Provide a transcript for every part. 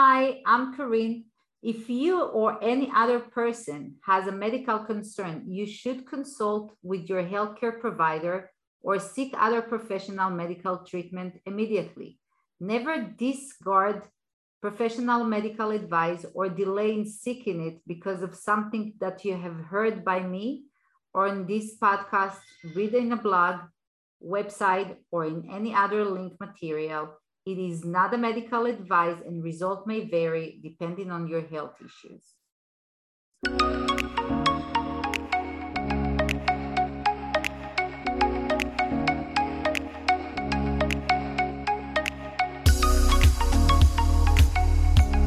Hi, I'm Karin. If you or any other person has a medical concern, you should consult with your healthcare provider or seek other professional medical treatment immediately. Never discard professional medical advice or delay in seeking it because of something that you have heard by me or in this podcast, read in a blog, website, or in any other link material. It is not a medical advice and result may vary depending on your health issues.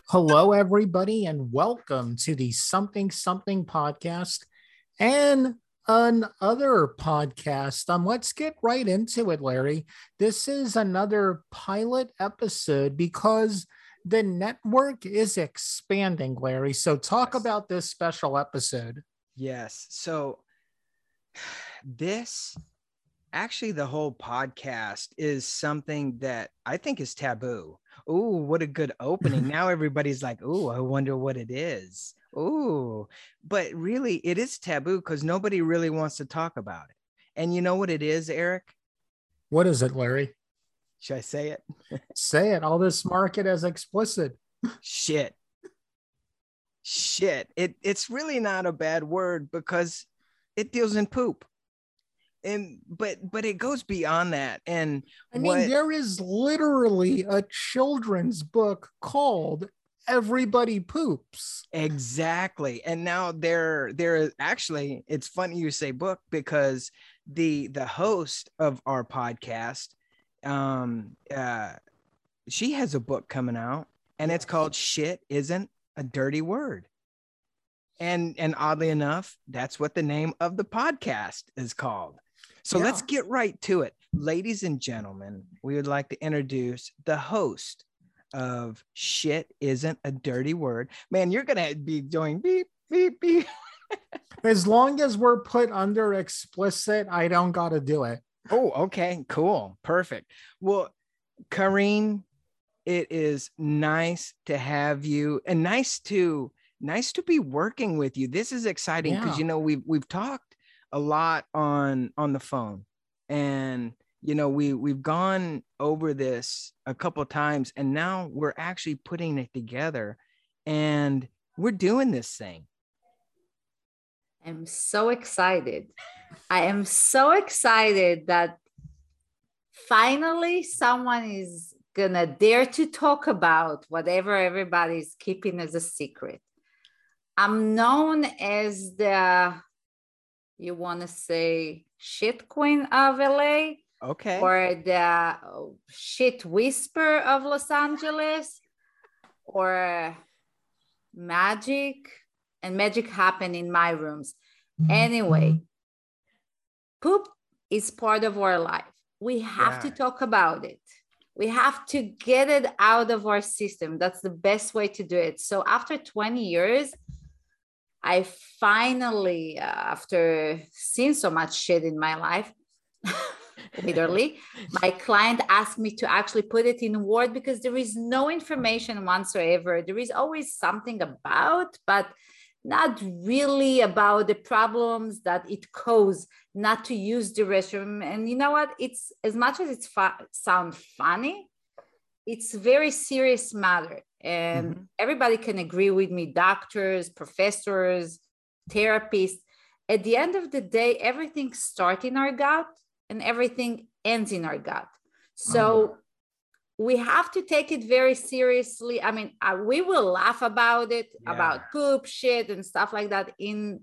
Hello, everybody, and welcome to the Something Something podcast and another podcast. Um, let's get right into it, Larry. This is another pilot episode because the network is expanding, Larry. So, talk yes. about this special episode. Yes. So, this actually, the whole podcast is something that I think is taboo. Oh, what a good opening. now everybody's like, oh, I wonder what it is. Oh, but really, it is taboo because nobody really wants to talk about it. And you know what it is, Eric? What is it, Larry? Should I say it? say it. All this market as explicit. Shit. Shit. It it's really not a bad word because it deals in poop. And but but it goes beyond that. And I mean, what, there is literally a children's book called everybody poops. Exactly. And now there there is actually it's funny you say book because the the host of our podcast um uh she has a book coming out and it's called shit isn't a dirty word. And and oddly enough, that's what the name of the podcast is called. So yeah. let's get right to it. Ladies and gentlemen, we would like to introduce the host of shit isn't a dirty word. Man, you're gonna be doing beep, beep, beep. as long as we're put under explicit, I don't gotta do it. Oh, okay, cool, perfect. Well, Karin, it is nice to have you and nice to nice to be working with you. This is exciting because yeah. you know we've we've talked a lot on on the phone and you know we we've gone over this a couple times and now we're actually putting it together and we're doing this thing. I'm so excited. I am so excited that finally someone is gonna dare to talk about whatever everybody's keeping as a secret. I'm known as the you want to say shit queen of la Okay. Or the shit whisper of Los Angeles, or magic, and magic happen in my rooms. Anyway, poop is part of our life. We have yeah. to talk about it. We have to get it out of our system. That's the best way to do it. So after 20 years, I finally, uh, after seeing so much shit in my life, literally. My client asked me to actually put it in word because there is no information whatsoever. There is always something about but not really about the problems that it causes not to use the restroom. And you know what? It's as much as it's fu- sound funny it's very serious matter. And mm-hmm. everybody can agree with me doctors professors therapists. At the end of the day everything starts in our gut and everything ends in our gut. So mm-hmm. we have to take it very seriously. I mean, uh, we will laugh about it, yeah. about poop, shit, and stuff like that in,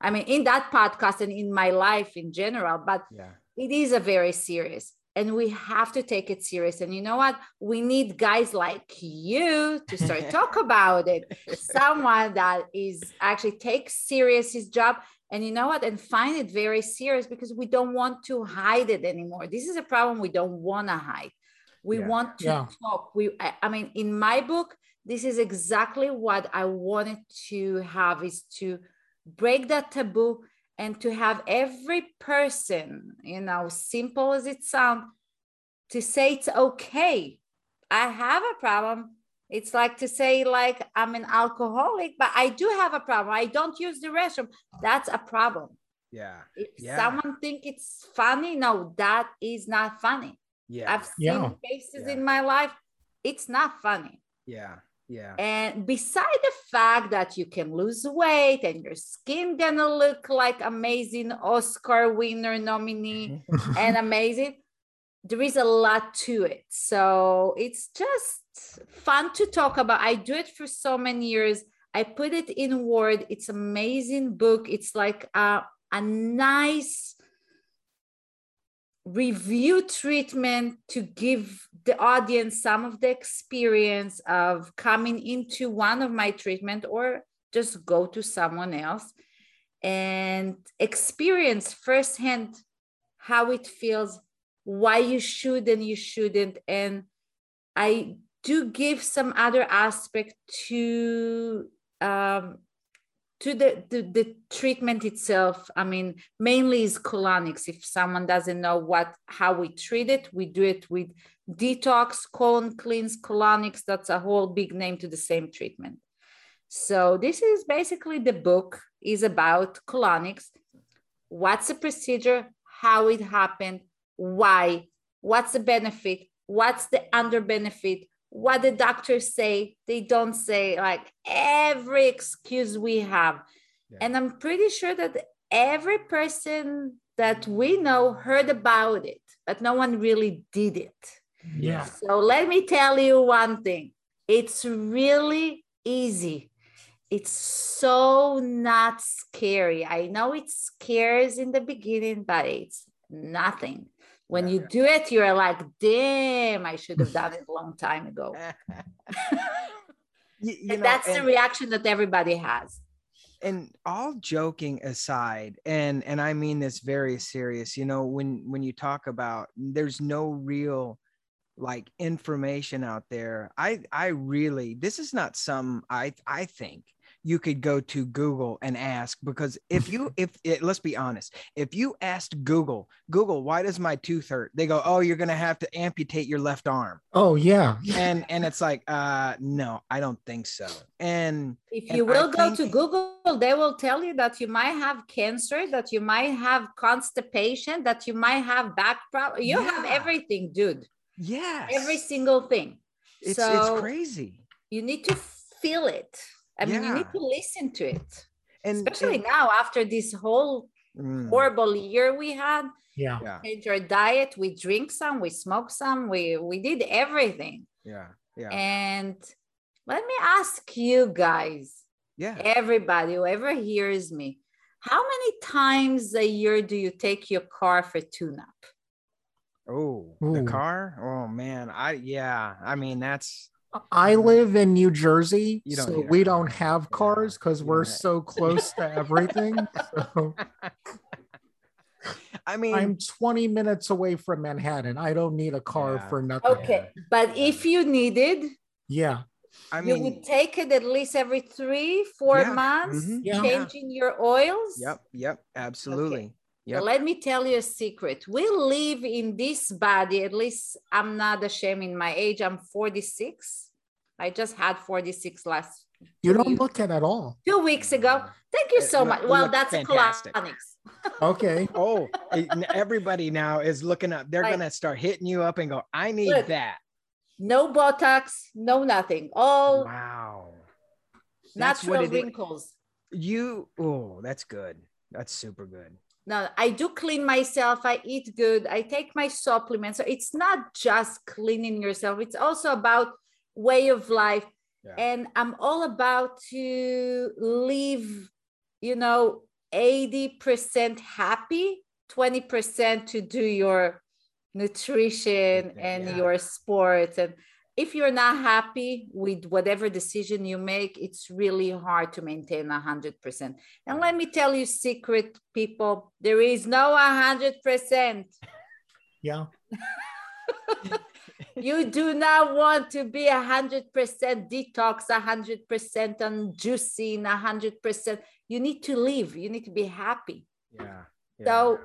I mean, in that podcast and in my life in general, but yeah. it is a very serious and we have to take it serious and you know what we need guys like you to start talk about it someone that is actually takes serious his job and you know what? And find it very serious because we don't want to hide it anymore. This is a problem we don't want to hide. We yeah. want to yeah. talk. We I, I mean in my book this is exactly what i wanted to have is to break that taboo and to have every person you know simple as it sounds to say it's okay. I have a problem It's like to say, like, I'm an alcoholic, but I do have a problem. I don't use the restroom. That's a problem. Yeah. If Yeah. someone think it's funny, no, that is not funny. Yeah. I've seen Yeah. cases Yeah. in my life. It's not funny. yeah. Yeah. And beside the fact that you can lose weight and your skin gonna look like amazing Oscar winner nominee mm-hmm. and amazing, there is a lot to it. So it's just fun to talk about. I do it for so many years. I put it in Word. It's amazing book. It's like a, a nice review treatment to give the audience some of the experience of coming into one of my treatment or just go to someone else and experience firsthand how it feels why you should and you shouldn't. And i do give some other aspect to um, to the, the the treatment itself. I mean mainly is colonics. If someone doesn't know what how we treat it we do it with detox colon cleanse colonics. That's a whole big name to the same treatment. So this is basically the book is about colonics. What's the procedure? How it happened why what's the benefit what's the under benefit what the doctors say they don't say like every excuse we have. Yeah. and i'm pretty sure that every person that we know heard about it but no one really did it. Yeah. so let me tell you one thing. It's really easy. It's so not scary. I know it scares in the beginning but it's nothing when you do it you're like damn i should have done it a long time ago. You- you and know, that's the reaction that everybody has. And all joking aside and and i mean this very serious you know when when you talk about there's no real like information out there. I i really this is not some i i think you could go to google and ask because if you if it, let's be honest if you asked google google why does my tooth hurt? they go oh you're gonna have to amputate your left arm. Oh yeah. and and it's like uh no i don't think so. And if And you I will go to google they will tell you that you might have cancer that you might have constipation that you might have back problem you have everything dude. Yes. every single thing. It's so it's crazy. you need to feel it i mean you need to listen to it. And especially and- now after this whole Mm, horrible year we had Yeah. yeah. change our diet we drink some we smoke some we we did everything. Yeah yeah. And let me ask you guys yeah. everybody whoever hears me how many times a year do you take your car for tune up oh the car? Oh man. I yeah. I mean that's I live in New Jersey, You so need we car. don't have cars because we're don't- so close to everything. So i mean I'm 20 minutes away from Manhattan. I don't need a car Yeah. for nothing. okay but if you needed Yeah. i mean, you would take it at least every three four Yeah, months mhm, yeah. changing your oils yep yep absolutely So Yep. let me tell you a secret. We live in this body, at least I'm not ashamed in my age. I'm 46. I just had 46 last You don't weeks- look it at all. two weeks ago. Thank you so look- much. you Well, that's fantastic. colonics. Okay. oh everybody now is looking up they're Like- gonna start hitting you up and go i need Look. that No Botox, no nothing. All wow That's what natural it is. wrinkles. you oh that's good that's super good No, I do clean myself. I eat good. I take my supplements. So it's not just cleaning yourself. It's also about way of life. Yeah. And I'm all about to live, you know, 80% happy, 20% to do your nutrition Yeah. and your sports. And if you're not happy with whatever decision you make, it's really hard to maintain 100%. And let me tell you, secret people, there is no 100%. Yeah. You do not want to be 100% detox, 100% on juicing, 100%. You need to live, you need to be happy. yeah, yeah. So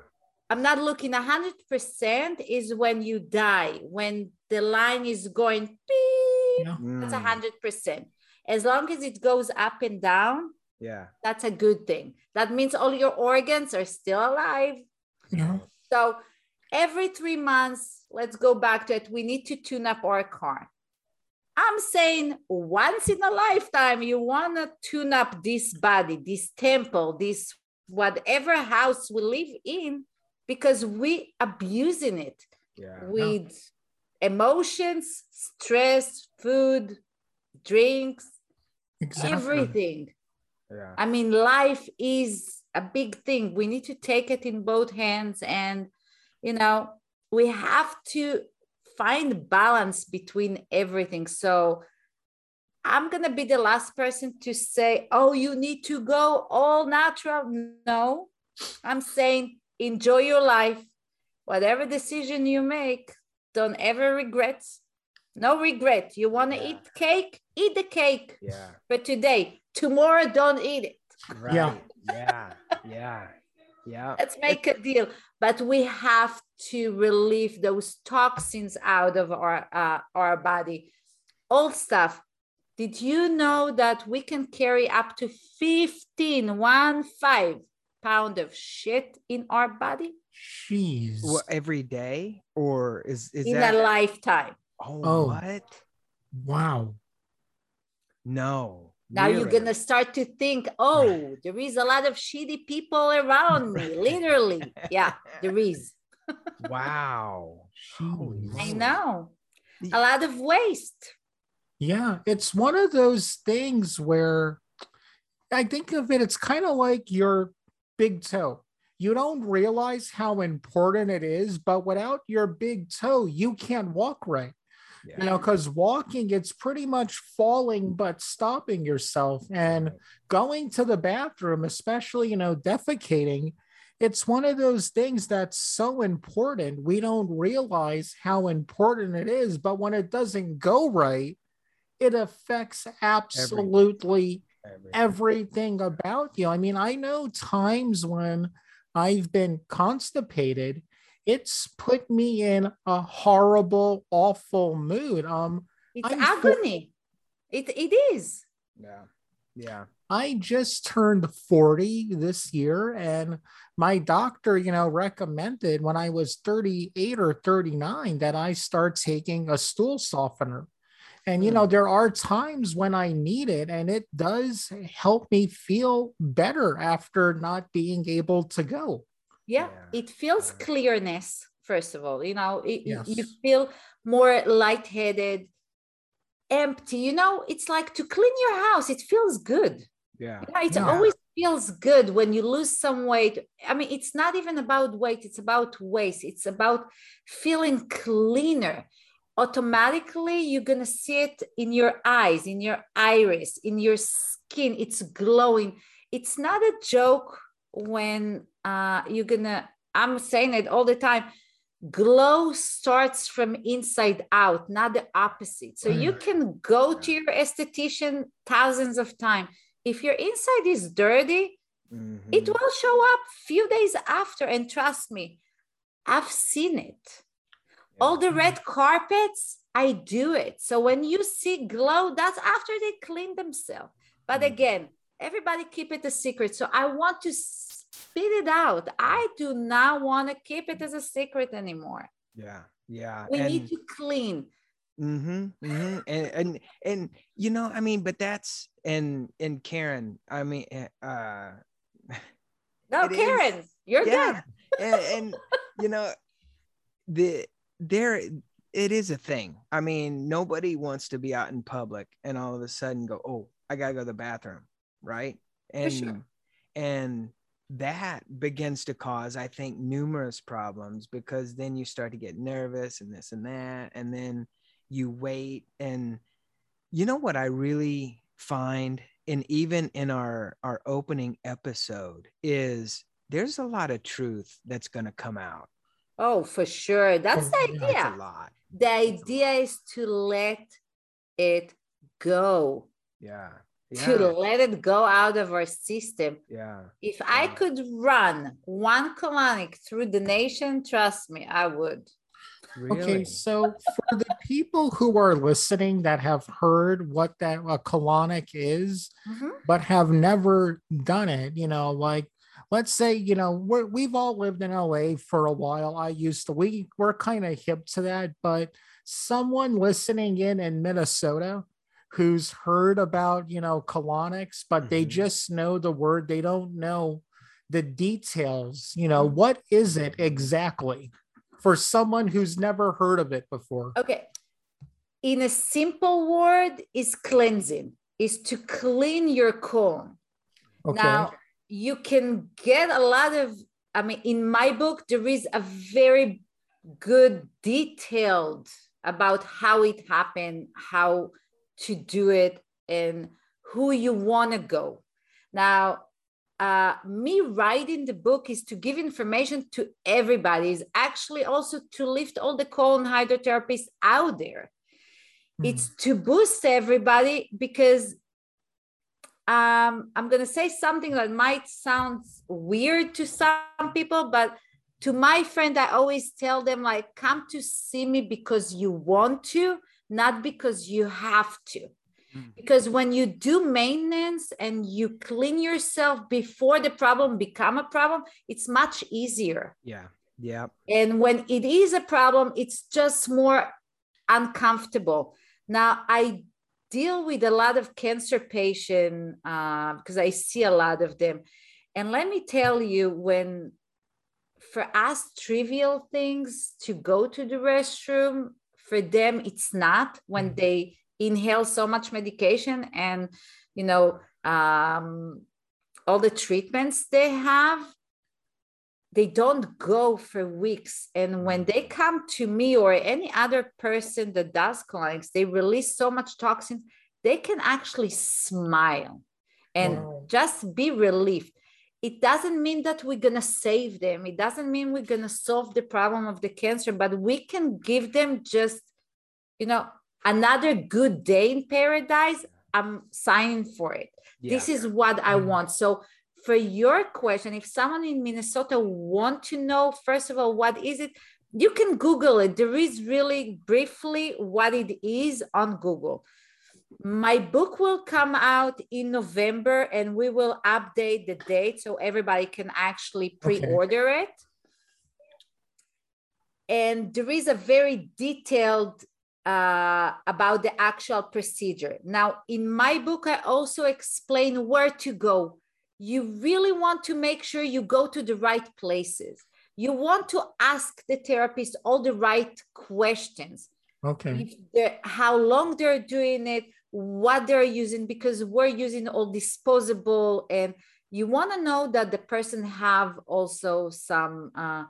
I'm not looking 100% is when you die, when the line is going beep Yeah. that's a Mm, hundred percent. As long as it goes up and down, yeah. that's a good thing. That means all your organs are still alive. Yeah. So every three months, let's go back to it. We need to tune up our car. I'm saying once in a lifetime, you want to tune up this body, this temple, this whatever house we live in, because we abusing it Yeah. with emotions, stress, food, drinks, Exactly. everything. Yeah. I mean, life is a big thing. We need to take it in both hands. And, you know, we have to find balance between everything. So I'm going to be the last person to say, oh, you need to go all natural. No, I'm saying enjoy your life. Whatever decision you make, don't ever regret. No regret. You want to Yeah. eat cake? Eat the cake. Yeah. But today, tomorrow, don't eat it. Right. Yeah. Yeah. Yeah. Yeah. Let's make a deal. But we have to relieve those toxins out of our uh, our body. Old stuff. Did you know that we can carry up to 15, one five pound of shit in our body Jeez. Well, every day, or is is in that? a lifetime? oh, Oh. what? Wow. No. Now you're gonna start to think, oh, there is a lot of shitty people around me. Literally, yeah, there is. Wow. Jeez. I know. A lot of waste. Yeah, it's one of those things where I think of it, it's kind of like your big toe. You don't realize how important it is, but without your big toe, you can't walk right. You know, because walking, it's pretty much falling but stopping yourself and going to the bathroom, especially, you know, defecating. It's one of those things that's so important. We don't realize how important it is, but when it doesn't go right, it affects absolutely Everything. everything about you. I mean, I know times when I've been constipated, it's put me in a horrible, awful mood. Um, It's I'm for- agony. It it is. Yeah. Yeah. I just turned 40 this year, and my doctor, you know, recommended when I was 38 or 39 that I start taking a stool softener. And, you know, there are times when I need it, and it does help me feel better after not being able to go. Yeah, Yeah. it feels clearness. First of all, you know, it, you- you feel more lightheaded, empty. You know, it's like to clean your house. It feels good. Yeah. You know, it Yeah. always feels good when you lose some weight. I mean, it's not even about weight, it's about waste. It's about feeling cleaner. Automatically, you're going to see it in your eyes, in your iris, in your skin. It's glowing. It's not a joke when uh, you're going to, I'm saying it all the time. Glow starts from inside out, not the opposite. So you can go to your esthetician thousands of times if your inside is dirty Mhm. it will show up few days after and trust me i've seen it all the red carpets i do it so when you see glow that's after they clean themselves but Mhm. again everybody keep it a secret so i want to spit it out i do not want to keep it as a secret anymore Yeah. Yeah. we and, need to clean Mm-hmm, mm-hmm. And and and you know, I mean, but that's and and Karin, I mean, eh, uh, no It is- karin you're yeah, good and, and you know, the there it is a thing. I mean, nobody wants to be out in public and all of a sudden go, oh, I gotta go to the bathroom, right? And sure. and that begins to cause, I think, numerous problems because then you start to get nervous and this and that, and then you wait. And you know what I really find, and even in our our opening episode, is there's a lot of truth that's going to come out. Oh for sure that's the yeah. That's idea a lot. the idea is to let it go Yeah. to let it go out of our system Yeah. if i could run one colonic through the nation trust me i would Really? Okay, so for the people who are listening that have heard what that a colonic is, Mhm. but have never done it, you know, like let's say, you know, we're, we've all lived in LA for a while. I used to, we we're kind of hip to that, but someone listening in in Minnesota who's heard about, you know, colonics, but they Mhm. just know the word, they don't know the details, you know, Mhm. what is it exactly for someone who's never heard of it before? Okay. In a simple word, is cleansing, is to clean your colon. Okay. Now, you can get a lot of, I mean, in my book, there is a very good detailed about how it happened, how to do it, and who you want to go. Now, uh, me writing the book is to give information to everybody, is actually also to lift all the colon hydrotherapists out there. Hmm. It's to boost everybody because um, I'm going to say something that might sound weird to some people, but to my friend, I always tell them, like, come to see me because you want to, not because you have to. Mm. Because when you do maintenance and you clean yourself before the problem become a problem, it's much easier. Yeah. Yeah. And when it is a problem, it's just more uncomfortable. Now, I deal with a lot of cancer patients uh, because I see a lot of them. And let me tell you, when for us, trivial things to go to the restroom, for them, it's not when Mhm. they inhale so much medication and, you know, um, all the treatments they have they don't go for weeks. And when they come to me or any other person that does colonics, they release so much toxins, they can actually smile and Wow. just be relieved. It doesn't mean that we're going to save them. It doesn't mean we're going to solve the problem of the cancer, but we can give them just, you know, another good day in paradise. I'm signing for it Yeah. this is what i Mhm. want so for your question if someone in minnesota want to know first of all what is it you can google it there is really briefly what it is on google my book will come out in november and we will update the date so everybody can actually pre-order it and there is a very detailed uh, about the actual procedure. Now, in my book, I also explain where to go. You really want to make sure you go to the right places. You want to ask the therapist all the right questions. Okay. How long they're doing it, what they're using, because we're using all disposable, and you want to know that the person have also some uh,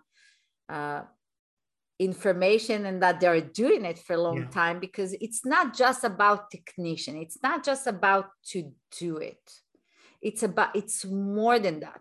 uh, information and that they're doing it for a long Yeah. time because it's not just about technician it's not just about to do it it's about it's more than that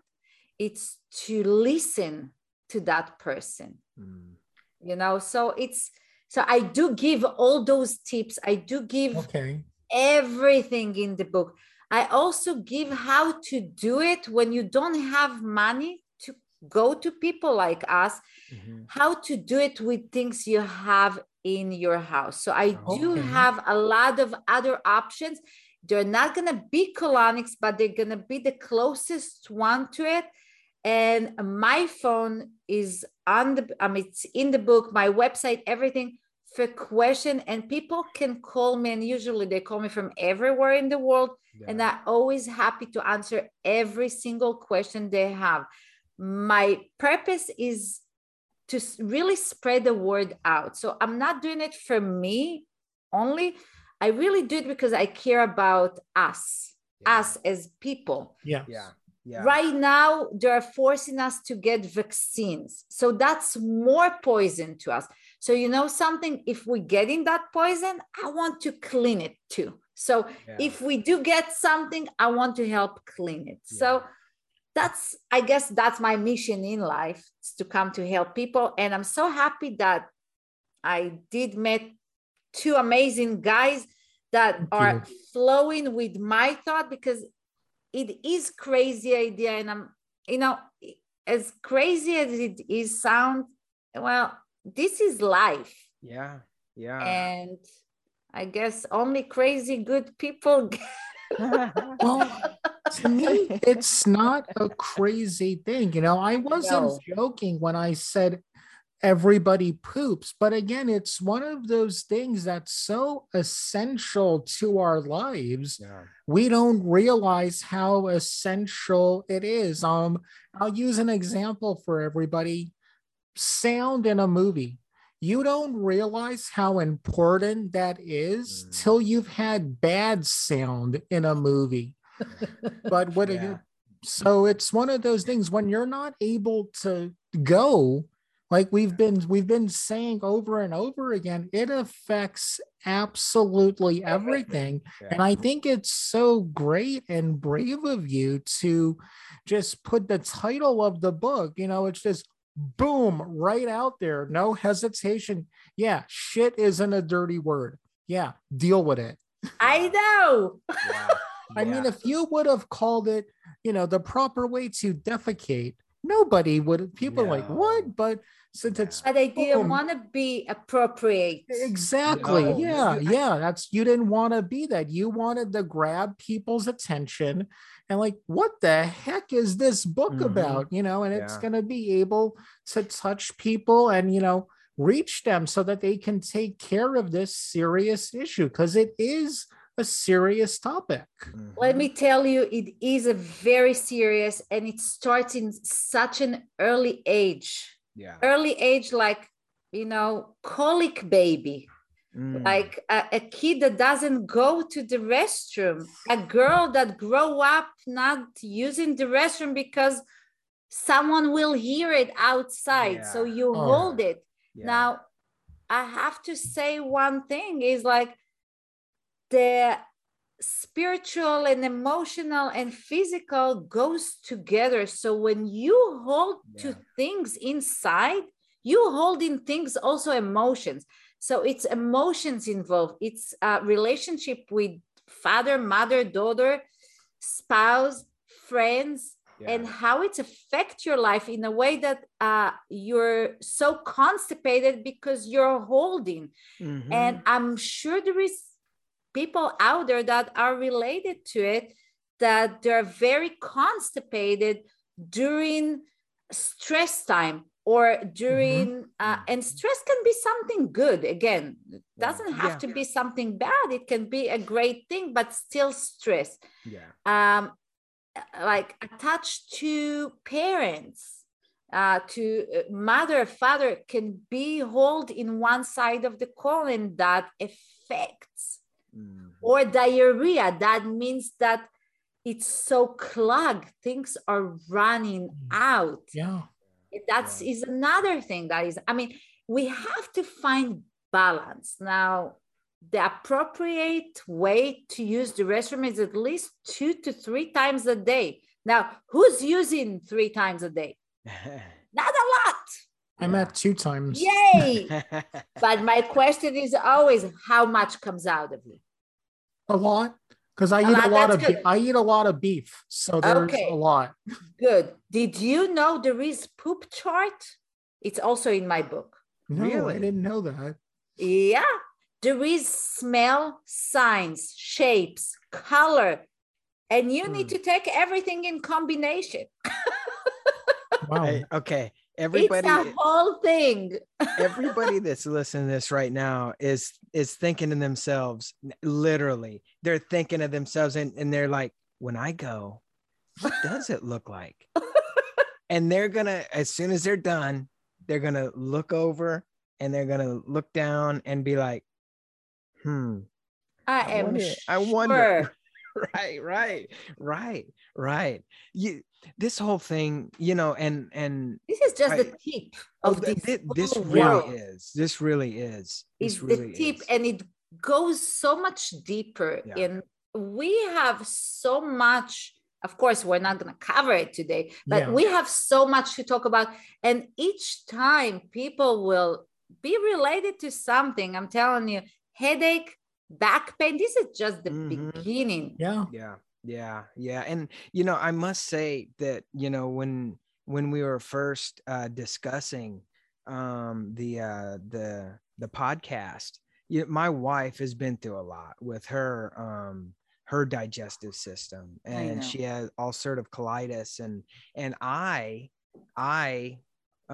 it's to listen to that person Mm. you know so it's so i do give all those tips i do give Okay. everything in the book i also give how to do it when you don't have money to go to people like us Mhm. how to do it with things you have in your house. So I do Okay. have a lot of other options. They're not going to be colonics, but they're going to be the closest one to it. And my phone is on the, I mean, it's in the book, my website, everything for question. And people can call me, and usually they call me from everywhere in the world and I'm always happy to answer every single question they have. My purpose is to really spread the word out. So I'm not doing it for me only. I really do it because I care about us, Yeah. us as people. Yeah. Yeah. Yeah. Right now, they're forcing us to get vaccines. So that's more poison to us. So, you know something? If we're getting that poison, I want to clean it too. So, Yeah. if we do get something, I want to help clean it. So, that's, I guess, that's my mission in life is to come to help people. And I'm so happy that I did met two amazing guys that Thank are flowing with my thought because it is crazy idea and i'm you know as crazy as it is sound well this is life. Yeah. Yeah. And I guess only crazy good people. well, to me, it's not a crazy thing. You know, I wasn't no. joking when I said everybody poops. But again, it's one of those things that's so essential to our lives. Yeah. We don't realize how essential it is. Um, I'll use an example for everybody. Sound in a movie. You don't realize how important that is mm. till you've had bad sound in a movie. but what yeah. you, so it's one of those things when you're not able to go like we've been we've been saying over and over again it affects absolutely everything. Yeah. and i think it's so great and brave of you to just put the title of the book you know it's just boom right out there. No hesitation. Yeah shit isn't a dirty word. Yeah deal with it. I know. Yeah. i mean if you would have called it you know the proper way to defecate nobody would people no. like what? But since it's but they didn't boom. want to be appropriate exactly no. yeah yeah that's you didn't want to be that you wanted to grab people's attention and like what the heck is this book mm-hmm. about you know and yeah. it's going to be able to touch people and you know reach them so that they can take care of this serious issue because it is a serious topic. Mm-hmm. Let me tell you, it is a very serious and it starts in such an early age. Yeah. Early age, like, you know, colic baby. Mm. Like a, a, kid that doesn't go to the restroom, a girl that grow up not using the restroom because someone will hear it outside. Yeah. So you oh. hold it. Yeah. Now, I have to say one thing is like the spiritual and emotional and physical goes together so when you hold yeah. to things inside you hold in things also emotions so it's emotions involved it's a relationship with father mother daughter spouse friends yeah. and how it affects your life in a way that uh, you're so constipated because you're holding mm-hmm. and i'm sure there is people out there that are related to it that they're very constipated during stress time or during mm-hmm. uh, and stress can be something good. Again it doesn't have yeah. to be something bad. It can be a great thing but still stress. Yeah. Um like attached to parents uh, to uh, mother father can be hold in one side of the colon that affects mm-hmm. or diarrhea. That means that it's so clogged, things are running mm. out. Yeah. That's yeah. is another thing that is, I mean, we have to find balance. Now, the appropriate way to use the restroom is at least two to three times a day. Now, who's using three times a day? Not a lot. I'm at two times. Yay! but my question is always how much comes out of you? A lot. Because I a eat lot, a lot of good. I eat a lot of beef. So there's okay. a lot. Good. Did you know there is poop chart? It's also in my book. No, really? I didn't know that. Yeah. There is smell, signs, shapes, color, and you need hmm. to take everything in combination. wow. Hey, okay everybody it's a whole thing. Everybody that's listening to this right now is is thinking to themselves literally they're thinking of themselves and, and they're like when i go what does it look like? And they're gonna as soon as they're done they're gonna look over and they're gonna look down and be like hmm i, I am wonder, sure. i wonder. right right right right. You this whole thing you know and and this is just I, the tip oh, of this, this, this really is this really is this is really the tip is. and it goes so much deeper yeah. in we have so much of course we're not going to cover it today but yeah. we have so much to talk about and each time people will be related to something i'm telling you headache back pain this is just the mm-hmm. beginning yeah yeah yeah yeah and you know i must say that you know when when we were first uh discussing um the uh the the podcast you, my wife has been through a lot with her um her digestive system and she has ulcerative colitis and and i i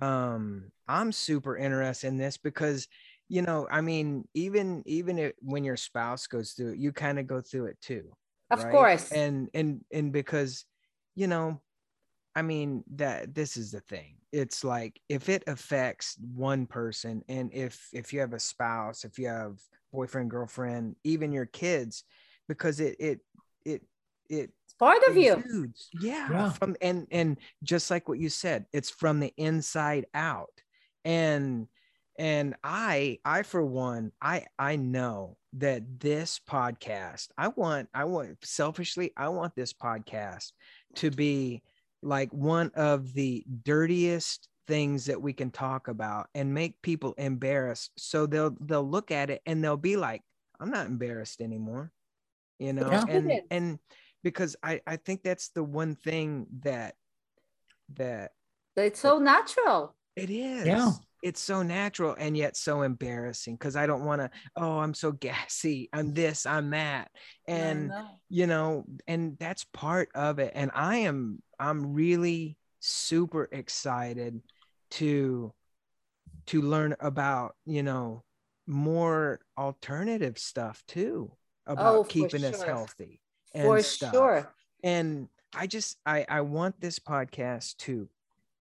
um i'm super interested in this because you know i mean even even it, when your spouse goes through it you kind of go through it too of right? course. And and and because you know i mean that this is the thing. It's like if it affects one person and if if you have a spouse if you have boyfriend girlfriend even your kids because it it it it it's part of you. yeah, yeah. from and and just like what you said it's from the inside out. And and i i for one i i know that this podcast i want i want selfishly i want this podcast to be like one of the dirtiest things that we can talk about and make people embarrassed. So they'll they'll look at it and they'll be like i'm not embarrassed anymore you know? Yeah. and and because i i think that's the one thing that that it's so natural. It is. Yeah it's so natural and yet so embarrassing because i don't want to oh i'm so gassy i'm this i'm that and you know and that's part of it and i am i'm really super excited to to learn about you know more alternative stuff too about oh, keeping sure. us healthy and for stuff. sure and i just i i want this podcast to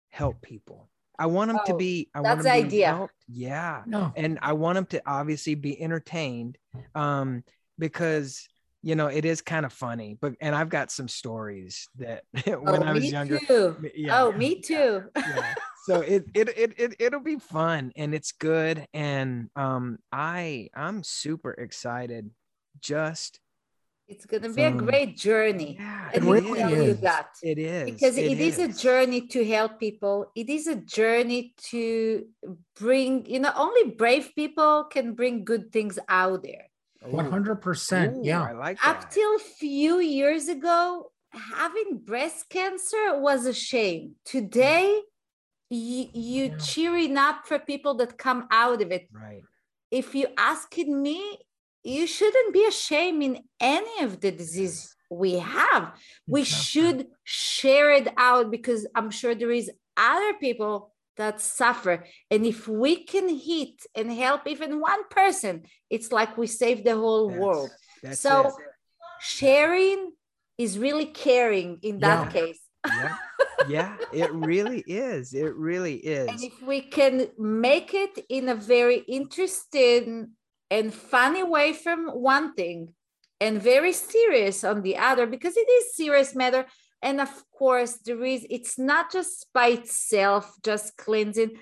help people i want them oh, to be i that's want the idea helped. yeah no. and i want them to obviously be entertained um because you know it is kind of funny but and i've got some stories that when oh, i was younger too. Yeah, oh me too yeah. so it, it it it it'll be fun and it's good and um i i'm super excited just it's gonna be a great journey. Yeah, it really is. that. It is because it, it is. is. a journey to help people. It is a journey to bring. You know, only brave people can bring good things out there. One hundred percent. Yeah, I like that. Up till few years ago, having breast cancer was a shame. Today, you, you yeah. cheering up for people that come out of it. Right. If you asking me, you shouldn't be ashamed in any of the disease we have. We should share it out because I'm sure there is other people that suffer. And if we can hit and help even one person, it's like we save the whole that's, world. That's so it. sharing is really caring in that yeah. case. yeah. yeah, it really is. It really is. And if we can make it in a very interesting and funny way from one thing and very serious on the other because it is serious matter. And of course there is it's not just by itself just cleansing.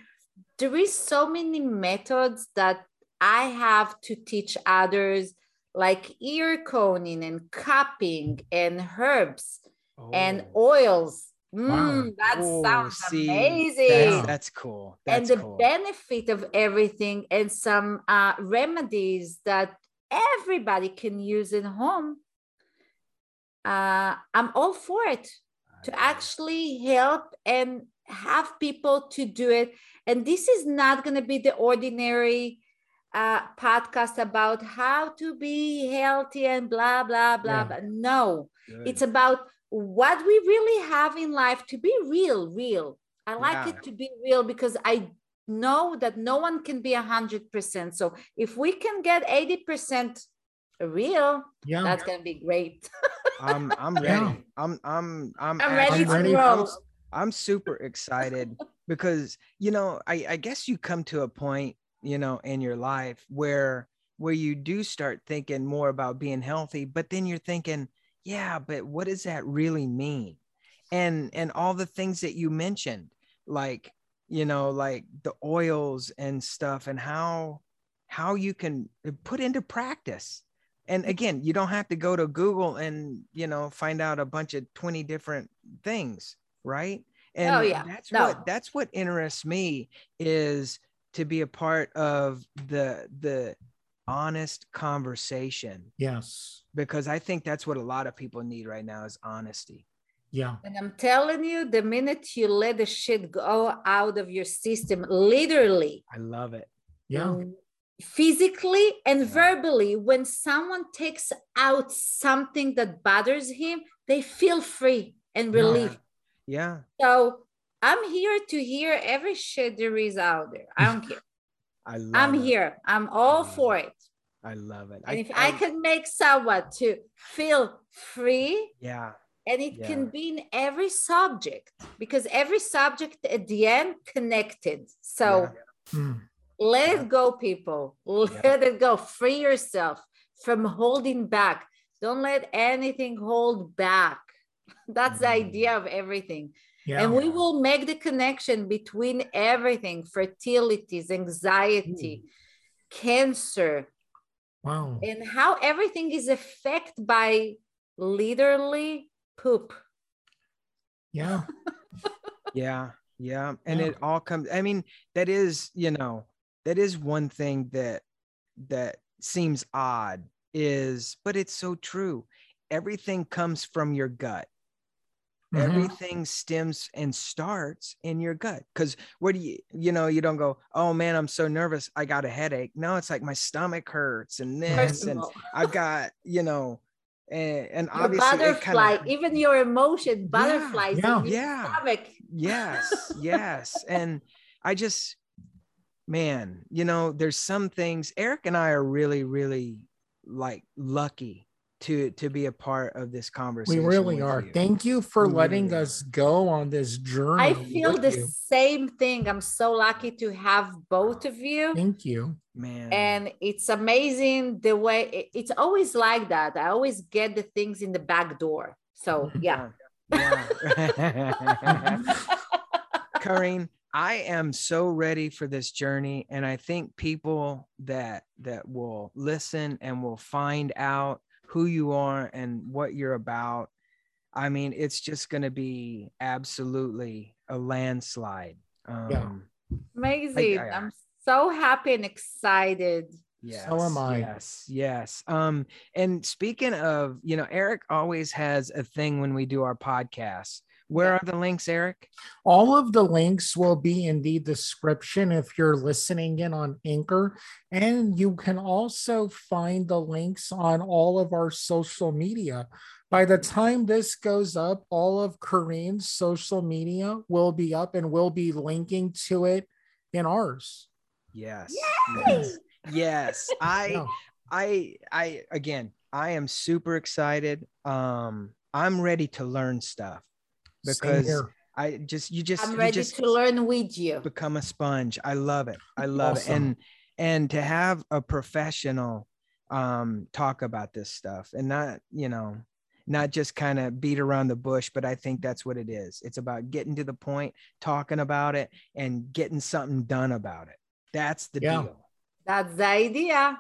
There is so many methods that i have to teach others like ear coning and cupping and herbs oh. and oils Mm, wow. That Ooh, sounds see, amazing. That's, that's cool. That's and the cool. benefit of everything and some uh, remedies that everybody can use in home. Uh, I'm all for it to actually help and have people to do it. And this is not going to be the ordinary uh, podcast about how to be healthy and blah, blah, blah. Yeah. But no, Good. it's about what we really have in life to be real, real. I like yeah. it to be real because I know that no one can be a hundred percent. So if we can get 80% real, yeah, that's gonna be great. I'm I'm ready. Yeah. I'm I'm I'm, I'm ready to grow. I'm, I'm super excited because you know I, I guess you come to a point you know in your life where where you do start thinking more about being healthy, but then you're thinking, yeah but what does that really mean and and all the things that you mentioned like you know like the oils and stuff and how how you can put into practice and again you don't have to go to google and you know find out a bunch of 20 different things right oh, and oh, yeah. that's no. what that's what interests me is to be a part of the the honest conversation yes because I think that's what a lot of people need right now is honesty. Yeah. And I'm telling you, the minute you let the shit go out of your system, literally, I love it. Yeah. Physically and Yeah. verbally, when someone takes out something that bothers him, they feel free and Yeah. relief. Yeah. So I'm here to hear every shit there is out there. I don't care. I love I'm it. here. I'm all for it. it. I love it. And if I, can make someone to feel free, yeah. and it Yeah. can be in every subject because every subject at the end connected. So Mm. let Yeah. it go, people. Let it go. Free yourself from holding back. Don't let anything hold back. That's the Mm. idea of everything. Yeah. And we will make the connection between everything fertilities, anxiety, cancer, wow. and how everything is affected by literally poop. Yeah. Yeah. Yeah. And Yeah. it all comes, I mean, that is, you know, that is one thing that that seems odd is, but it's so true. Everything comes from your gut. Mhm. Everything stems and starts in your gut. Because what do you, you know, you don't go, oh man, I'm so nervous. I got a headache. No, it's like my stomach hurts and this, and I've got, you know, and, and obviously butterfly, kinda- even your emotion, butterflies yeah, in your yeah. stomach. yes yes and i just man you know there's some things eric and i are really really like lucky to to be a part of this conversation. We really are. you. Thank you for We letting really us go on this journey. I feel the you. same thing. I'm so lucky to have both of you. Thank you. man And it's amazing the way it- it's always like that. I always get the things in the back door. So, yeah. yeah. Karin, I am so ready for this journey, and I think people that that will listen and will find out who you are and what you're about. I mean, it's just going to be absolutely a landslide. Um, Amazing. I- I'm so happy and excited. Yes. So am I. Yes. Yes. Um, and speaking of, you know, Eric always has a thing when we do our podcast. Where are the links, Eric? All of the links will be in the description if you're listening in on Anchor. And you can also find the links on all of our social media. By the time this goes up, all of Karin's social media will be up and we'll be linking to it in ours. Yes. Yay! Yes. Yes. I Yeah. I I again, I am super excited. Um I'm ready to learn stuff Same because. I just you just I'm you ready just to learn with you. become a sponge. I love it. I love Awesome. it. And and to have a professional um talk about this stuff and not, you know, not just kind of beat around the bush, but I think that's what it is. It's about getting to the point, talking about it, and getting something done about it. That's the Yeah. deal. That's the idea.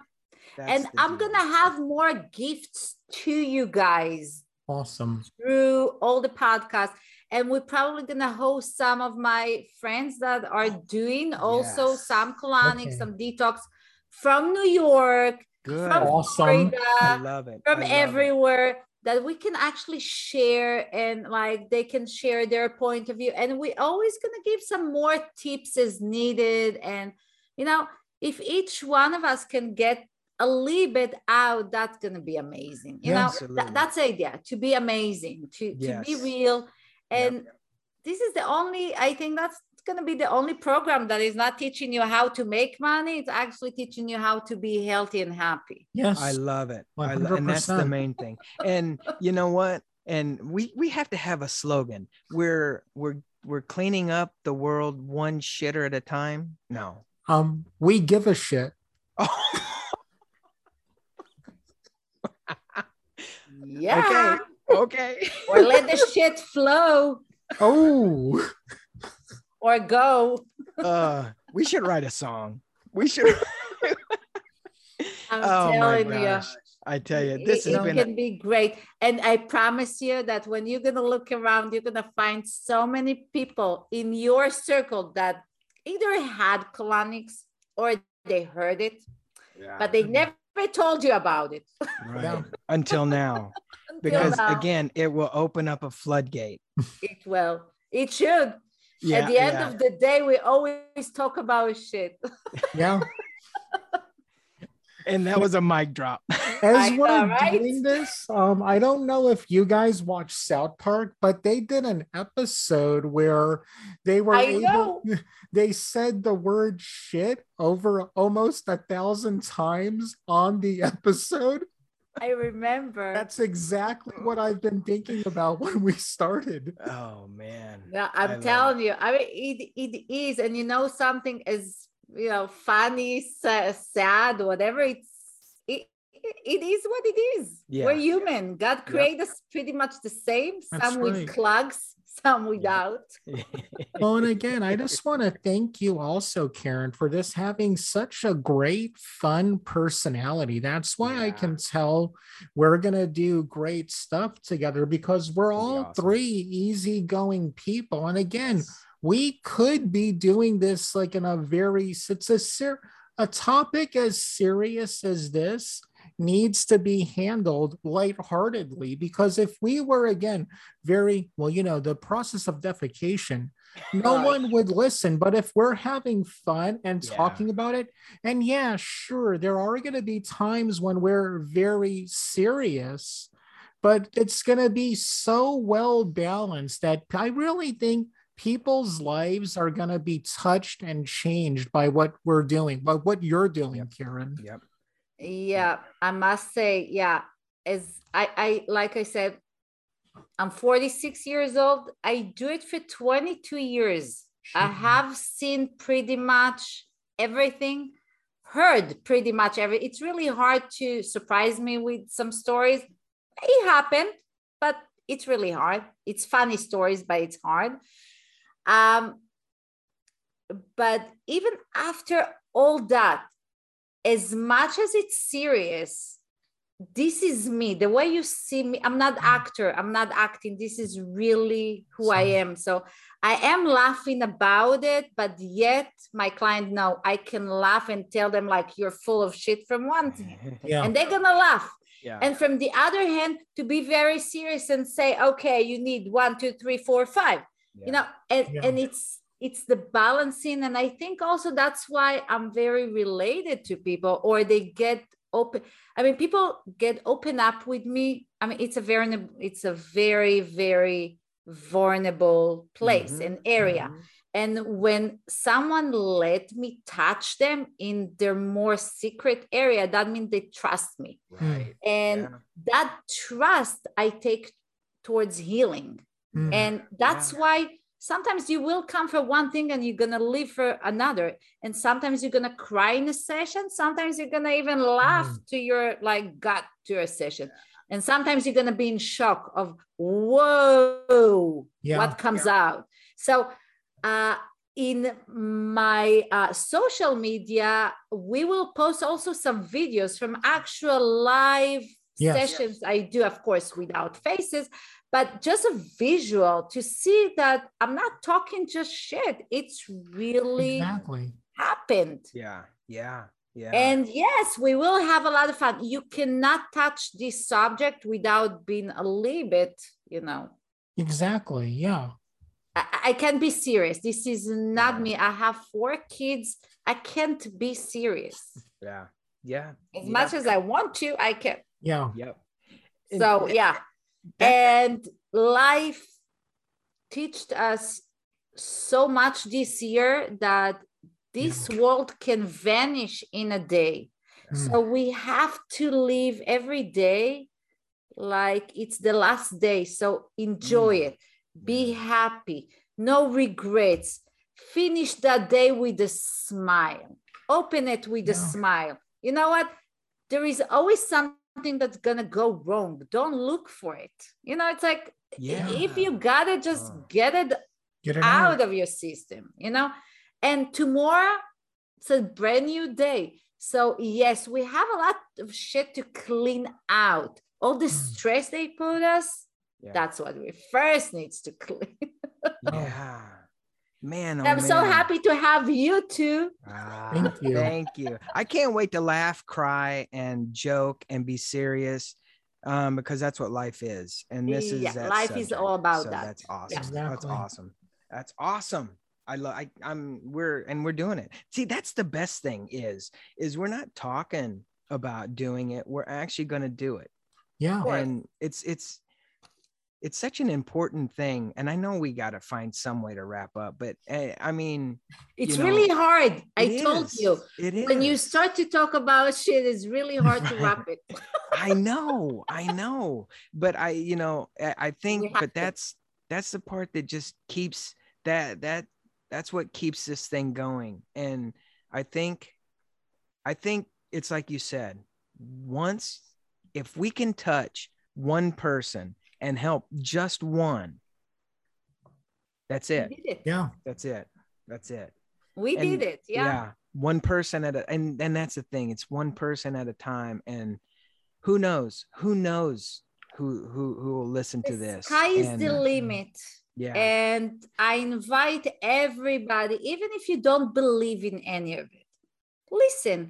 That's and the I'm deal. going to have more gifts to you guys Awesome. through all the podcasts. And we're probably going to host some of my friends that are doing also Yes. some colonics, Okay. some detox from New York, good. from Awesome. I Florida, love it. from I love it. everywhere that we can actually share and like they can share their point of view. And we're always going to give some more tips as needed. And, you know, if each one of us can get a little bit out, that's going to be amazing. You Yeah. know, Absolutely. that, that's the idea to be amazing, to, to be real. And this is the only, I think that's going to be the only program that is not teaching you how to make money. It's actually teaching you how to be healthy and happy. Yes. I love it. I lo- and that's the main thing. And you know what? And we we have to have a slogan. We're we're we're cleaning up the world one shitter at a time. No. um, we give a shit. Oh, Yeah. okay. or let the shit flow Oh, or go. Uh, we should write a song. We should. I'm oh my telling you. I tell you, this it, has it been. a- can be great. And I promise you that when you're going to look around, you're going to find so many people in your circle that either had colonics or they heard it, but they never told you about it. right. Yeah. Until now. because now. again, it will open up a floodgate. it will. It should. Yeah, At the end yeah. of the day, we always talk about shit. Yeah. and that was a mic drop. As I we're know, right? doing this, um, I don't know if you guys watch South Park, but they did an episode where they were I able, know. they said the word shit over almost a thousand times on the episode. I remember. That's exactly what I've been thinking about when we started. oh man. Yeah, I I'm love telling you. I mean, it, it is, and you know, something is, you know, funny, sad, whatever. It's it, it is what it is. Yeah. We're human. God created us pretty much the same. That's some with right. clogs, some without. Well, and again, I just want to thank you also, Karin, for this having such a great, fun personality. That's why I can tell we're going to do great stuff together because we're It's gonna be all awesome. three easygoing people. And again, we could be doing this like in a very, it's a, ser- a topic as serious as this needs to be handled lightheartedly because if we were again very well you know the process of defecation no one would listen but if we're having fun and Yeah. talking about it and yeah sure there are going to be times when we're very serious but it's going to be so well balanced that i really think people's lives are going to be touched and changed by what we're doing by what you're doing Yep. karin yep. Yeah, I must say, yeah. As I, I like I said, I'm 46 years old. I do it for 22 years. I have seen pretty much everything, heard pretty much every. It's really hard to surprise me with some stories. It happened, but it's really hard. It's funny stories, but it's hard. Um, but even after all that, as much as it's serious, this is me. The way you see me, I'm not actor. I'm not acting. This is really who I am. So I am laughing about it, but yet my client know I can laugh and tell them like you're full of shit from one thing, yeah and they're gonna laugh. yeah. And from the other hand, to be very serious and say, okay, you need one, two, three, four, five yeah. you know and, Yeah. and it's it's the balancing and i think also that's why i'm very related to people or they get open i mean people get open up with me i mean it's a very it's a very very vulnerable place Mhm, and area mhm. and when someone let me touch them in their more secret area that means they trust me Right. and Yeah. that trust i take towards healing Mm. and that's why sometimes you will come for one thing and you're gonna leave for another and sometimes you're gonna cry in a session sometimes you're gonna even laugh Mm. to your like gut to a session and sometimes you're gonna be in shock of whoa Yeah. what comes out so uh in my uh, social media we will post also some videos from actual live Yes. sessions i do of course without faces but just a visual to see that i'm not talking just shit it's really exactly happened Yeah. Yeah. Yeah. and yes we will have a lot of fun you cannot touch this subject without being a little bit you know exactly yeah I, I can be serious. This is not Yeah. me. I have four kids. I can't be serious. yeah. Yeah. As yeah. much as I want to, I can. yeah Yep. So th- yeah. And life taught us so much this year that this world can vanish in a day. Mm. So we have to live every day like it's the last day. So enjoy Mm. it. Be happy. No regrets. Finish that day with a smile. Open it with a smile. You know what? There is always something that's gonna go wrong. Don't look for it. You know, it's like Yeah. if you got it, just Oh. get it get it out out of your system, you know? And tomorrow, it's a brand new day. So, yes, we have a lot of shit to clean out. All the Mm. stress they put us, Yeah. that's what we first needs to clean. Yeah. Man, oh I'm so happy to have you too. Ah, Thank you. Thank you. I can't wait to laugh, cry, and joke and be serious. um, because that's what life is, and this is Yeah, that life is all about So that. That's awesome. Yeah. That's awesome. That's awesome. I love. I, I'm. We're and we're doing it. See, that's the best thing is is we're not talking about doing it. We're actually going to do it Yeah. and it's it's it's such an important thing and i know we got to find some way to wrap up but uh, i mean It's you know, really hard. I it told you. it is When you start to talk about shit, it's really hard to wrap it. i know i know but i you know i, I think but to. that's that's the part that just keeps that that that's what keeps this thing going and i think i think it's like you said once if we can touch one person and help just one that's it it. Yeah. that's it that's it We And- did it. Yeah. Yeah. one person at a and and that's the thing it's one person at a time and who knows who knows who who who will listen to this sky is and, the limit. yeah And I invite everybody, even if you don't believe in any of it, listen.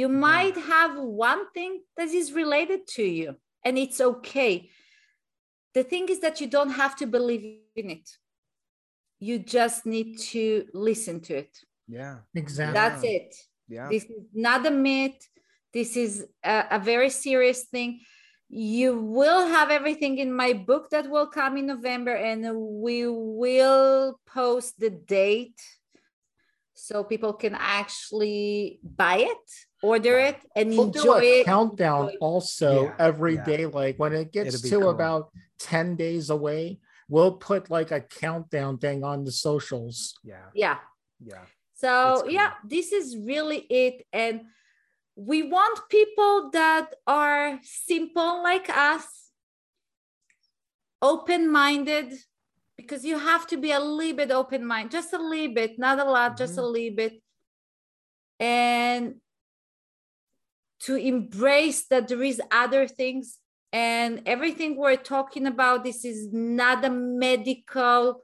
You Yeah. might have one thing that is related to you, and it's okay. The thing is that you don't have to believe in it. You just need to listen to it. yeah Exactly. That's it. yeah This is not a myth. This is a, a very serious thing. You will have everything in my book that will come in November, and we will post the date so people can actually buy it, order it, and We'll do enjoy a it. countdown enjoy it. also Yeah, every yeah. day. Like when it gets It'll to cool. about 10 days away, we'll put like a countdown thing on the socials. yeah Yeah. yeah So It's yeah, this is really it. And we want people that are simple like us, open-minded, because you have to be a little bit open mind, just a little bit, not a lot, just a little bit. And to embrace that there is other things. And everything we're talking about this is not a medical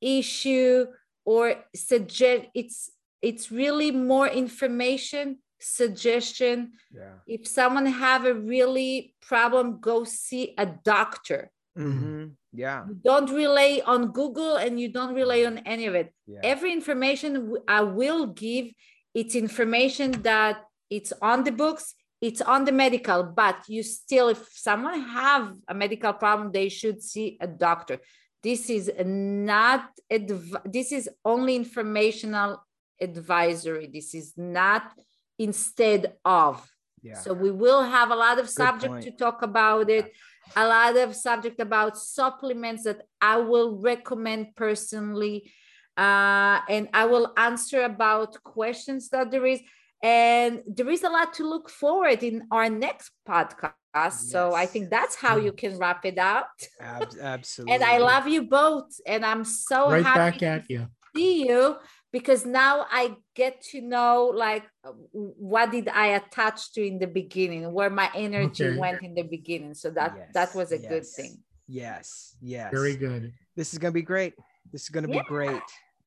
issue or suggest it's it's really more information suggestion. Yeah. If someone have a really problem go see a doctor. Hmm yeah. You don't rely on google and you don't rely on any of it. Yeah. Every information i will give it's information that it's on the books it's on the medical but you still if someone have a medical problem they should see a doctor. This is not adv- this is only informational advisory. This is not instead of. Yeah. So we will have a lot of subject point. to talk about it, a lot of subject about supplements that I will recommend personally. Uh, and I will answer about questions that there is. And there is a lot to look forward in our next podcast. So I think that's how you can wrap it up. Ab- absolutely And I love you both. And I'm so right happy back to at you. see you because now I get to know like what did I attach to in the beginning, where my energy Okay. went in the beginning. So that that was a good thing. yes yes Very good. This is going to be great. This is going to be Yeah. great.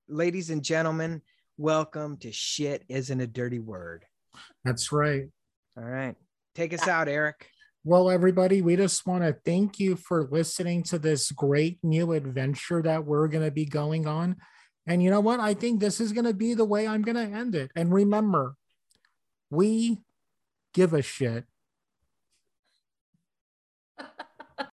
Ladies and gentlemen, welcome to Shit Isn't a Dirty Word. That's right. All right. Take us out, Eric. Well, everybody, we just want to thank you for listening to this great new adventure that we're going to be going on. And you know what? I think this is going to be the way I'm going to end it. And remember, we give a shit